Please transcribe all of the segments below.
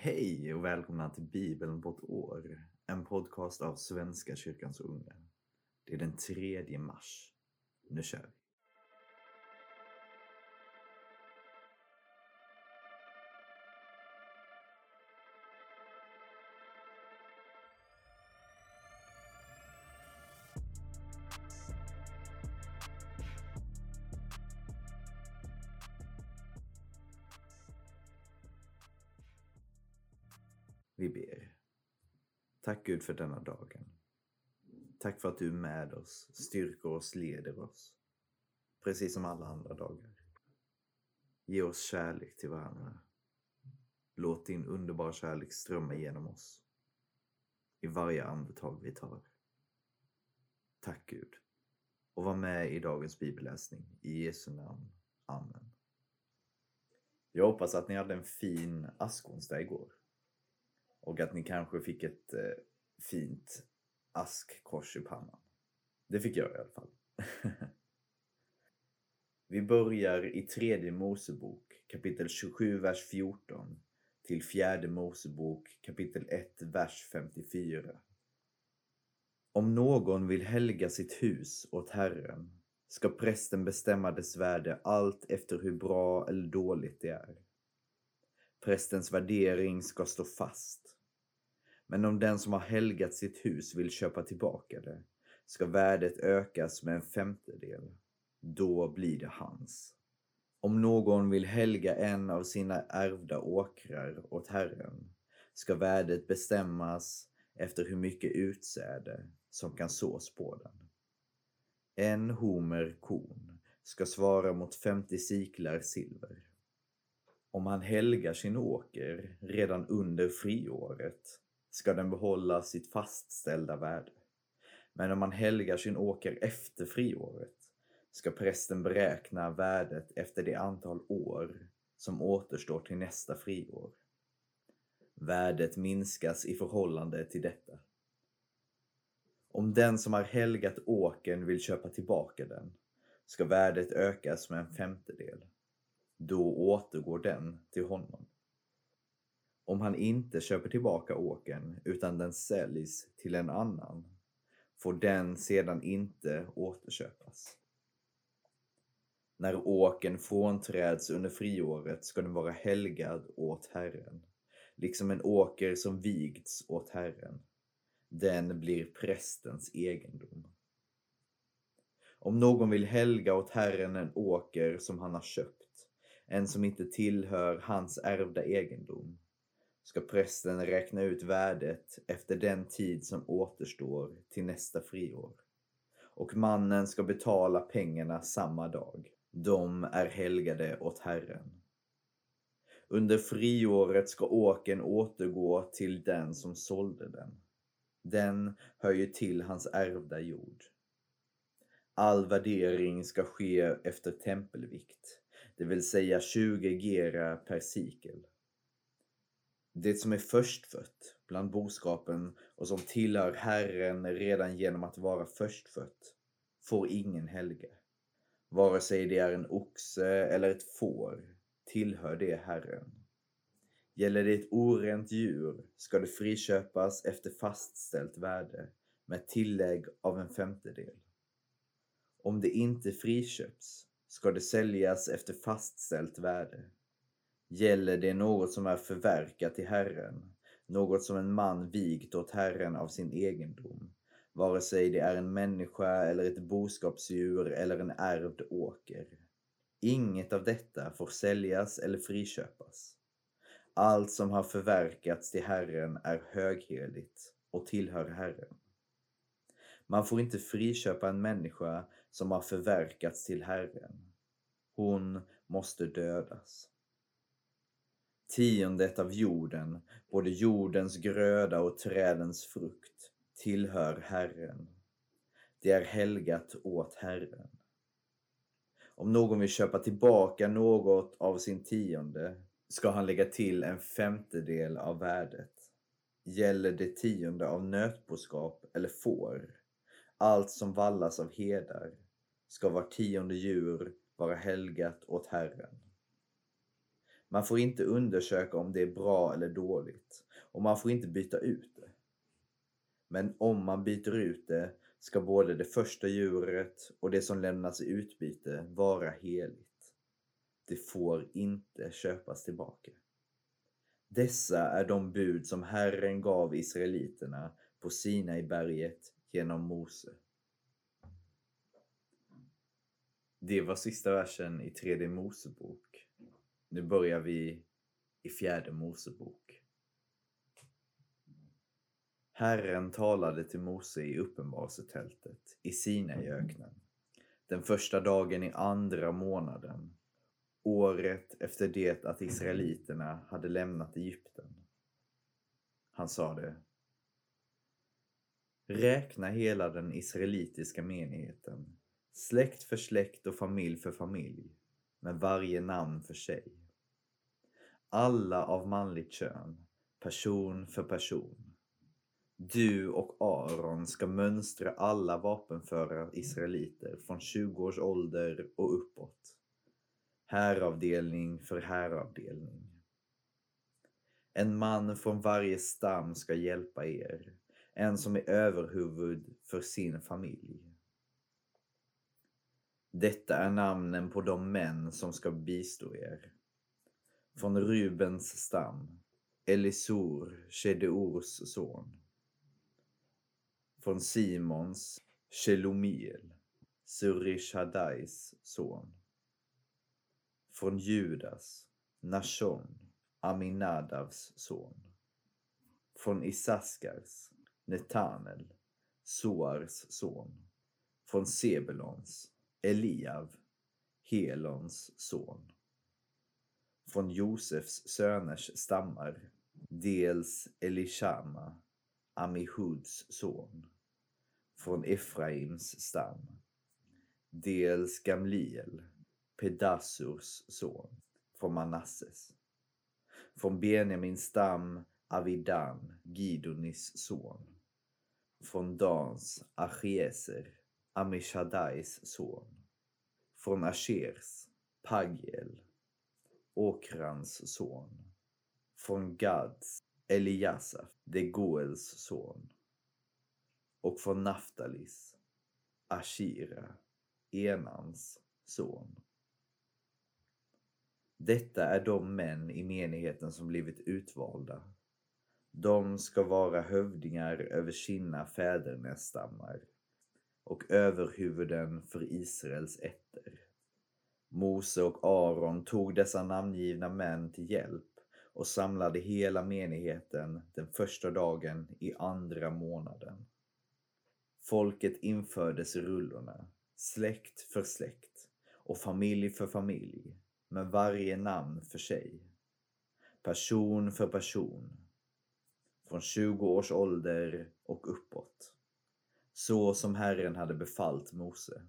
Hej och välkomna till Bibeln på ett år. En podcast av Svenska kyrkans unga. Det är den 3 mars. Nu kör vi. För denna dagen. Tack för att du är med oss, styrker oss, leder oss. Precis som alla andra dagar. Ge oss kärlek till varandra. Låt din underbara kärlek strömma genom oss. I varje andetag vi tar. Tack Gud. Och var med i dagens bibelläsning. I Jesu namn. Amen. Jag hoppas att ni hade en fin askonsdag igår. Och att ni kanske fick ett eh, fint askkors i pannan. Det fick jag i alla fall. Vi börjar i tredje Mosebok kapitel 27, vers 14 till fjärde Mosebok kapitel 1, vers 54. Om någon vill helga sitt hus åt Herren ska prästen bestämma dess värde allt efter hur bra eller dåligt det är. Prästens värdering ska stå fast. Men om den som har helgat sitt hus vill köpa tillbaka det ska värdet ökas med en femtedel. Då blir det hans. Om någon vill helga en av sina ärvda åkrar åt Herren ska värdet bestämmas efter hur mycket utsäde som kan sås på den. En homer korn ska svara mot 50 siklar silver. Om han helgar sin åker redan under friåret ska den behålla sitt fastställda värde. Men om man helgar sin åker efter friåret ska prästen beräkna värdet efter det antal år som återstår till nästa friår. Värdet minskas i förhållande till detta. Om den som har helgat åkern vill köpa tillbaka den ska värdet ökas med en femtedel. Då återgår den till honom. Om han inte köper tillbaka åkern utan den säljs till en annan får den sedan inte återköpas. När åkern frånträds under friåret ska den vara helgad åt Herren, liksom en åker som vigts åt Herren. Den blir prästens egendom. Om någon vill helga åt Herren en åker som han har köpt, en som inte tillhör hans ärvda egendom, ska prästen räkna ut värdet efter den tid som återstår till nästa friår. Och mannen ska betala pengarna samma dag. De är helgade åt Herren. Under friåret ska åken återgå till den som sålde den. Den hör ju till hans ärvda jord. All värdering ska ske efter tempelvikt, det vill säga 20 gera per sikel. Det som är förstfött bland boskapen och som tillhör Herren redan genom att vara förstfött får ingen helge. Vare sig det är en oxe eller ett får tillhör det Herren. Gäller det ett orent djur ska det friköpas efter fastställt värde med tillägg av en femtedel. Om det inte friköps ska det säljas efter fastställt värde. Gäller det något som är förverkat till Herren, något som en man vigt åt Herren av sin egendom, vare sig det är en människa eller ett boskapsdjur eller en ärvd åker. Inget av detta får säljas eller friköpas. Allt som har förverkats till Herren är högheligt och tillhör Herren. Man får inte friköpa en människa som har förverkats till Herren. Hon måste dödas. Tiondet av jorden, både jordens gröda och trädens frukt, tillhör Herren. Det är helgat åt Herren. Om någon vill köpa tillbaka något av sin tionde ska han lägga till en femtedel av värdet. Gäller det tionde av nötboskap eller får, allt som vallas av hedar, ska var tionde djur vara helgat åt Herren. Man får inte undersöka om det är bra eller dåligt och man får inte byta ut det. Men om man byter ut det ska både det första djuret och det som lämnas i utbyte vara heligt. Det får inte köpas tillbaka. Dessa är de bud som Herren gav israeliterna på Sinai berget genom Mose. Det var sista versen i tredje Mosebok. Nu börjar vi i fjärde Mosebok. Herren talade till Mose i uppenbarelsetältet i Sinaiöknen den första dagen i andra månaden, året efter det att israeliterna hade lämnat Egypten. Han sade Räkna hela den israelitiska menigheten, släkt för släkt och familj för familj, med varje namn för sig. Alla av manligt kön, person för person. Du och Aron ska mönstra alla vapenföra israeliter från 20 års ålder och uppåt. Häravdelning för häravdelning. En man från varje stam ska hjälpa er, en som är överhuvud för sin familj. Detta är namnen på de män som ska bistå er. Från Rubens stam, Elisor, Shedeors son. Från Simons, Shelomiel, Surishadais son. Från Judas, Nashon, Aminadavs son. Från Isaskars, Netanel, Soars son. Från Sebelons, Eliav, Helons son. Från Josefs söners stammar, dels Elishama, Amihuds son. Från Efraims stam, dels Gamliel, Pedasurs son. Från Manasses. Från Benjamins stam, Avidan, Gidonis son. Från Dans, Achieser, Amishadais son. Från Ashers, Pagiel, Okrans son. Från Gads, Eliasaf, Degoels son. Och från Naftalis, Ashira, Enans son. Detta är de män i menigheten som blivit utvalda. De ska vara hövdingar över sina fädernestammar och överhuvuden för Israels ätter. Mose och Aron tog dessa namngivna män till hjälp och samlade hela menigheten den första dagen i andra månaden. Folket infördes i rullorna, släkt för släkt och familj för familj, med varje namn för sig. Person för person, från 20 års ålder och uppåt så som Herren hade befallt Mose.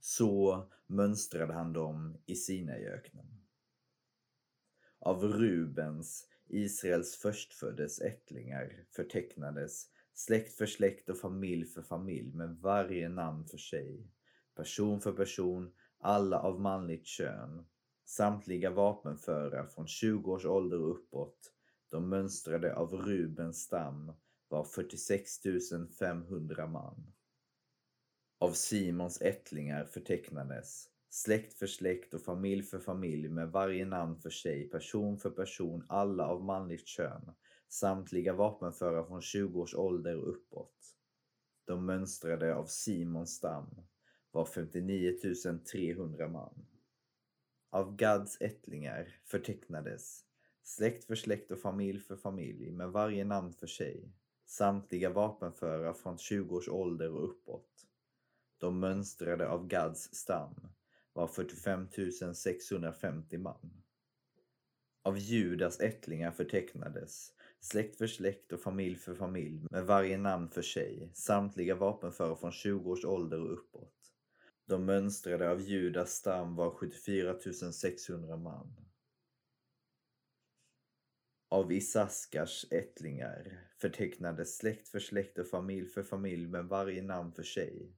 Så mönstrade han dem i Sinaiöknen. Av Rubens, Israels förstföddes ättlingar, förtecknades släkt för släkt och familj för familj med varje namn för sig, person för person, alla av manligt kön, samtliga vapenföra från 20 års ålder och uppåt, de mönstrade av Rubens stam var 46 500 man. Av Simons ättlingar förtecknades släkt för släkt och familj för familj med varje namn för sig, person för person, alla av manligt kön, samtliga vapenföra från 20 års ålder och uppåt. De mönstrade av Simons stam var 59 300 man. Av Gads ättlingar förtecknades släkt för släkt och familj för familj med varje namn för sig, samtliga vapenföra från 20 års ålder och uppåt. De mönstrade av Gads stam var 45 650 man. Av Judas ättlingar förtecknades släkt för släkt och familj för familj med varje namn för sig, samtliga vapenföra från 20 års ålder och uppåt. De mönstrade av Judas stam var 74 600 man. Av Isaskars ättlingar förtecknades släkt för släkt och familj för familj med varje namn för sig.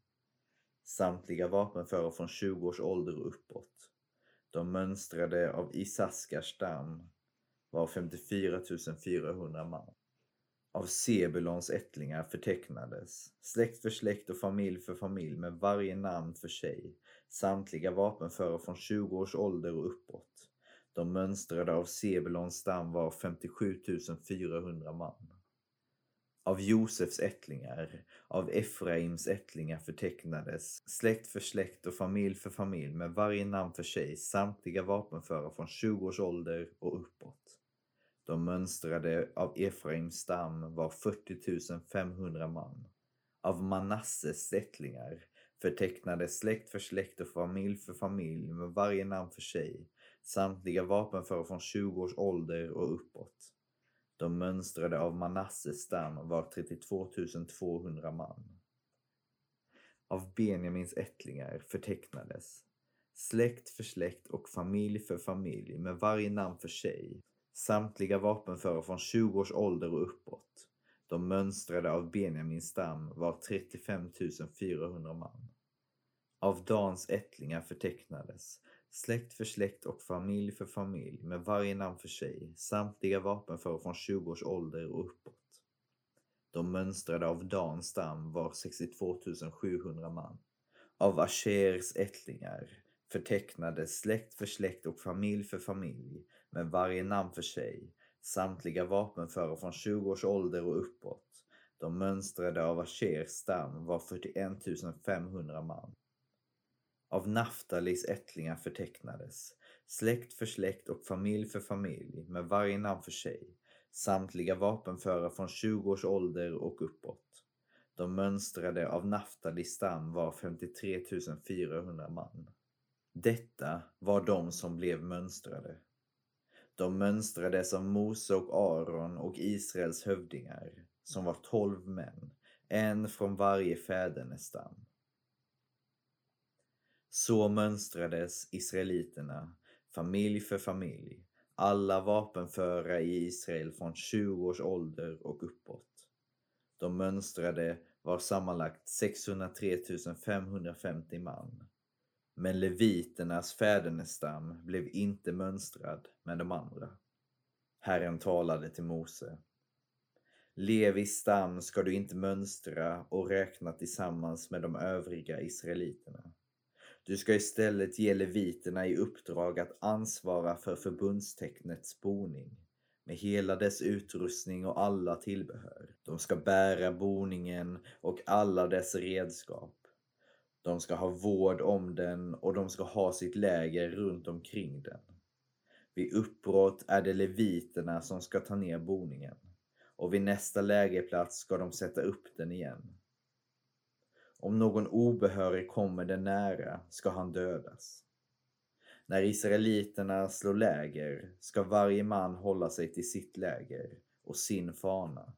Samtliga vapenföra från 20 års ålder och uppåt. De mönstrade av Isaskars stam var 54 400 man. Av Sebulons ättlingar förtecknades, släkt för släkt och familj för familj med varje namn för sig, samtliga vapenföra från 20 års ålder och uppåt. De mönstrade av Sebulons stam var 57 400 man. Av Josefs ättlingar, av Efraims ättlingar förtecknades, släkt för släkt och familj för familj med varje namn för sig, samtliga vapenföra från 20 års ålder och uppåt. De mönstrade av Efraims stam var 40 500 man. Av Manasses ättlingar förtecknades släkt för släkt och familj för familj med varje namn för sig, samtliga vapenföra från 20 års ålder och uppåt. De mönstrade av Manasses stam var 32 200 man. Av Benjamins ättlingar förtecknades släkt för släkt och familj för familj med varje namn för sig, samtliga vapenföra från 20 års ålder och uppåt. De mönstrade av Benjamins stam var 35 400 man. Av Dans ättlingar förtecknades släkt för släkt och familj för familj med varje namn för sig, samtliga vapenför från 20 års ålder och uppåt. De mönstrade av Dans stam var 62 700 man. Av Ashers ättlingar förtecknades släkt för släkt och familj för familj med varje namn för sig, samtliga vapenföra från 20 års ålder och uppåt. De mönstrade av Ashers stam var 41 500 man. Av Naftalis ättlingar förtecknades, släkt för släkt och familj för familj, med varje namn för sig, samtliga vapenföra från 20 års ålder och uppåt. De mönstrade av Naftalis stam var 53 400 man. Detta var de som blev mönstrade. De mönstrades av Mose och Aron och Israels hövdingar, som var tolv män, en från varje fädernestam. Så mönstrades israeliterna, familj för familj, alla vapenföra i Israel från 20 års ålder och uppåt. De mönstrade var sammanlagt 603 550 man. Men leviternas fädernestam blev inte mönstrad med de andra. Herren talade till Mose. Levis stam ska du inte mönstra och räkna tillsammans med de övriga israeliterna. Du ska istället ge leviterna i uppdrag att ansvara för förbundstecknets boning med hela dess utrustning och alla tillbehör. De ska bära boningen och alla dess redskap. De ska ha vård om den och de ska ha sitt läger runt omkring den. Vid uppbrott är det leviterna som ska ta ner boningen och vid nästa lägerplats ska de sätta upp den igen. Om någon obehörig kommer den nära ska han dödas. När israeliterna slår läger ska varje man hålla sig till sitt läger och sin fana,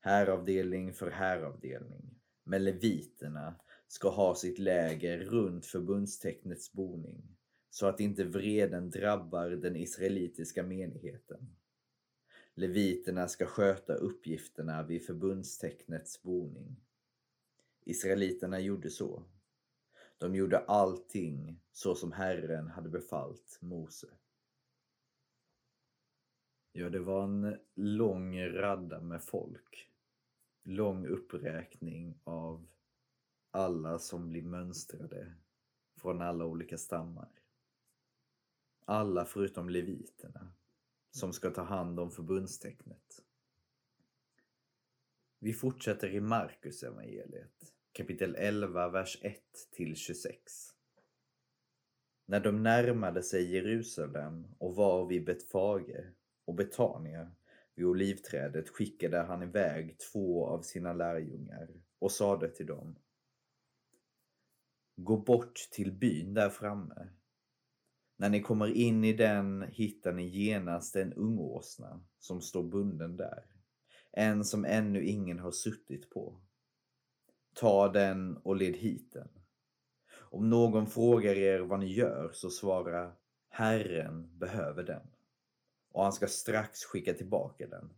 häravdelning för häravdelning. Men leviterna ska ha sitt läger runt förbundstecknets boning så att inte vreden drabbar den israelitiska menigheten. Leviterna ska sköta uppgifterna vid förbundstecknets boning. Israeliterna gjorde så. De gjorde allting så som Herren hade befallt Mose. Ja, det var en lång radda med folk. Lång uppräkning av alla som blir mönstrade från alla olika stammar. Alla förutom leviterna som ska ta hand om förbundstecknet. Vi fortsätter i Markus evangeliet kapitel 11, vers 1 till 26. När de närmade sig Jerusalem och var vid Betfage och Betania vid olivträdet skickade han iväg två av sina lärjungar och sade till dem Gå bort till byn där framme. När ni kommer in i den hittar ni genast en ungåsna som står bunden där. En som ännu ingen har suttit på. Ta den och led hit den. Om någon frågar er vad ni gör så svara Herren behöver den och han ska strax skicka tillbaka den.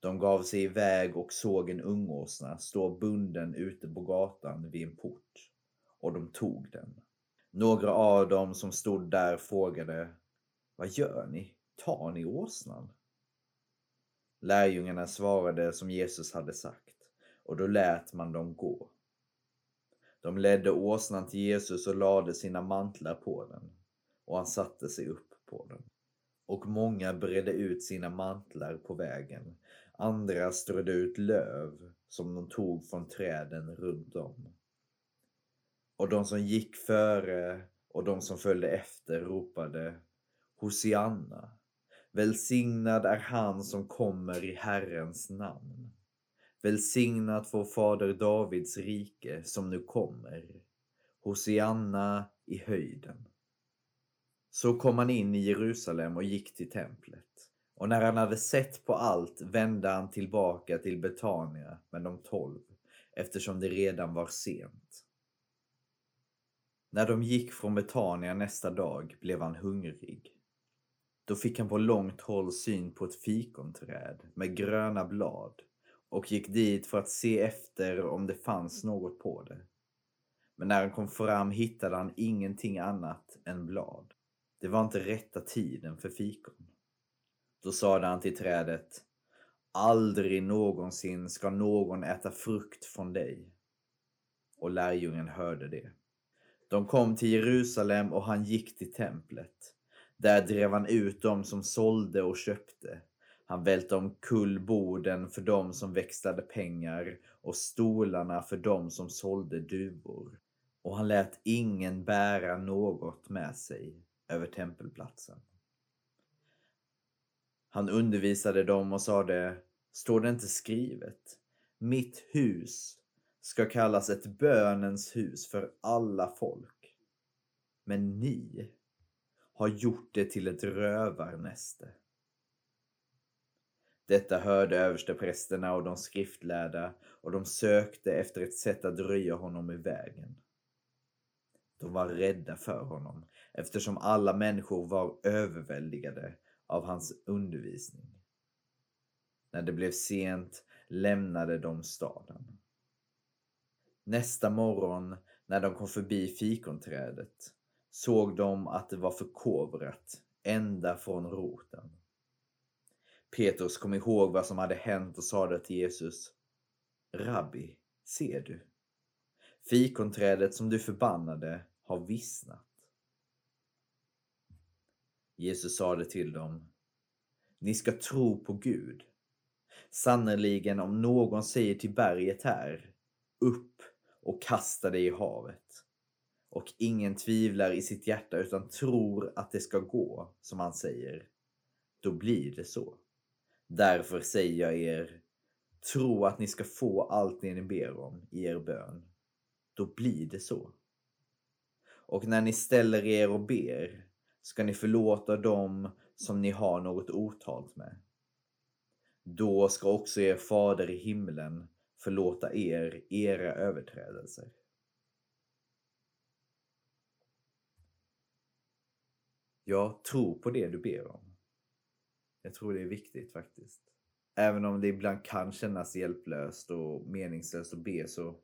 De gav sig iväg och såg en ungåsna stå bunden ute på gatan vid en port och de tog den. Några av dem som stod där frågade Vad gör ni? Tar ni åsnan? Lärjungarna svarade som Jesus hade sagt och då lät man dem gå. De ledde åsnan till Jesus och lade sina mantlar på den och han satte sig upp på den. Och många bredde ut sina mantlar på vägen. Andra strödde ut löv som de tog från träden runt om. Och de som gick före och de som följde efter ropade Hosianna. Välsignad är han som kommer i Herrens namn. Välsignat vår fader Davids rike som nu kommer. Hosianna i höjden. Så kom han in i Jerusalem och gick till templet. Och när han hade sett på allt vände han tillbaka till Betania med de tolv, eftersom det redan var sent. När de gick från Betania nästa dag blev han hungrig. Då fick han på långt håll syn på ett fikonträd med gröna blad och gick dit för att se efter om det fanns något på det. Men när han kom fram hittade han ingenting annat än blad. Det var inte rätta tiden för fikon. Då sade han till trädet Aldrig någonsin ska någon äta frukt från dig. Och lärjungen hörde det. De kom till Jerusalem och han gick till templet. Där drev han ut dem som sålde och köpte. Han välte omkull borden för dem som växlade pengar och stolarna för dem som sålde duvor. Och han lät ingen bära något med sig över tempelplatsen. Han undervisade dem och sade, står det inte skrivet? Mitt hus ska kallas ett bönens hus för alla folk. Men ni har gjort det till ett rövarnäste. Detta hörde översteprästerna och de skriftlärda och de sökte efter ett sätt att röja honom i vägen. De var rädda för honom eftersom alla människor var överväldigade av hans undervisning. När det blev sent lämnade de staden. Nästa morgon när de kom förbi fikonträdet såg de att det var förkovrat ända från roten. Petrus kom ihåg vad som hade hänt och sade till Jesus Rabbi, ser du? Fikonträdet som du förbannade har vissnat. Jesus sade till dem Ni ska tro på Gud. Sannerligen om någon säger till berget här upp och kasta dig i havet och ingen tvivlar i sitt hjärta utan tror att det ska gå som han säger, då blir det så. Därför säger jag er, tro att ni ska få allt det ni ber om i er bön. Då blir det så. Och när ni ställer er och ber ska ni förlåta dem som ni har något otalt med. Då ska också er fader i himlen förlåta er era överträdelser. Jag tror på det du ber om. Jag tror det är viktigt faktiskt. Även om det ibland kan kännas hjälplöst och meningslöst att be så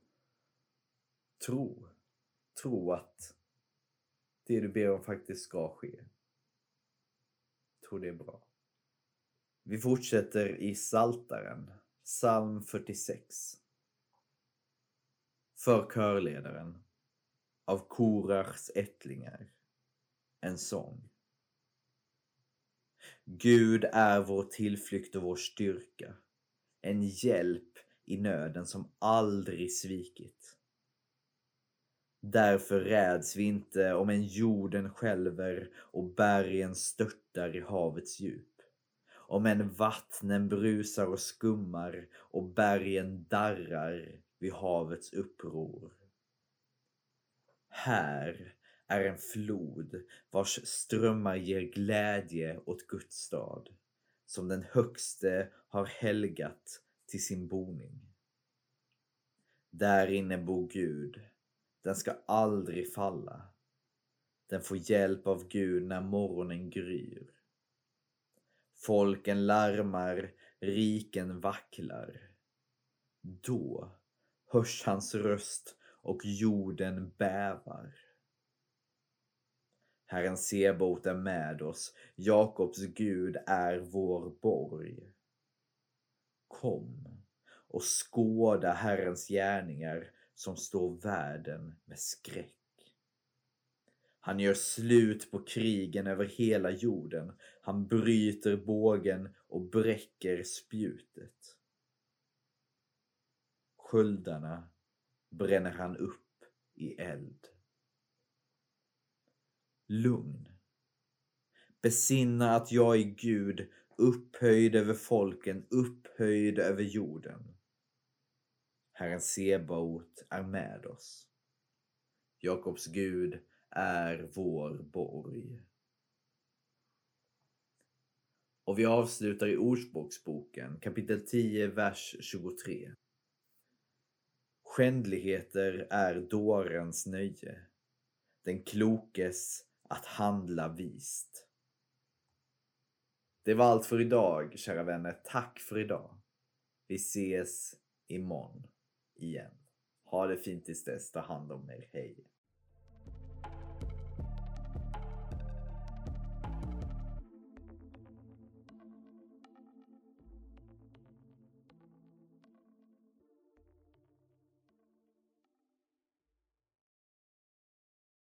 tro. Tro att det du ber om faktiskt ska ske. Jag tror det är bra. Vi fortsätter i Saltaren, psalm 46. För körledaren av Korars ättlingar. En sång. Gud är vår tillflykt och vår styrka. En hjälp i nöden som aldrig svikit. Därför räds vi inte om en jorden skälver och bergen störtar i havets djup. Om en vattnen brusar och skummar och bergen darrar vid havets uppror. Här är en flod vars strömmar ger glädje åt Guds stad, som den högste har helgat till sin boning. Där inne bor Gud, den ska aldrig falla. Den får hjälp av Gud när morgonen gryr. Folken larmar, riken vacklar. Då hörs hans röst och jorden bävar. Herren Sebot är med oss. Jakobs Gud är vår borg. Kom och skåda Herrens gärningar som står världen med skräck. Han gör slut på krigen över hela jorden. Han bryter bågen och bräcker spjutet. Sköldarna bränner han upp i eld. Lugn. Besinna att jag är Gud, upphöjd över folken, upphöjd över jorden. Herren Sebaot är med oss. Jakobs Gud är vår borg. Och vi avslutar i Ordspråksboken kapitel 10, vers 23. Skändligheter är dårens nöje, den klokes att handla vist. Det var allt för idag, kära vänner. Tack för idag. Vi ses imorgon igen. Ha det fint tills dess. Ta hand om er. Hej.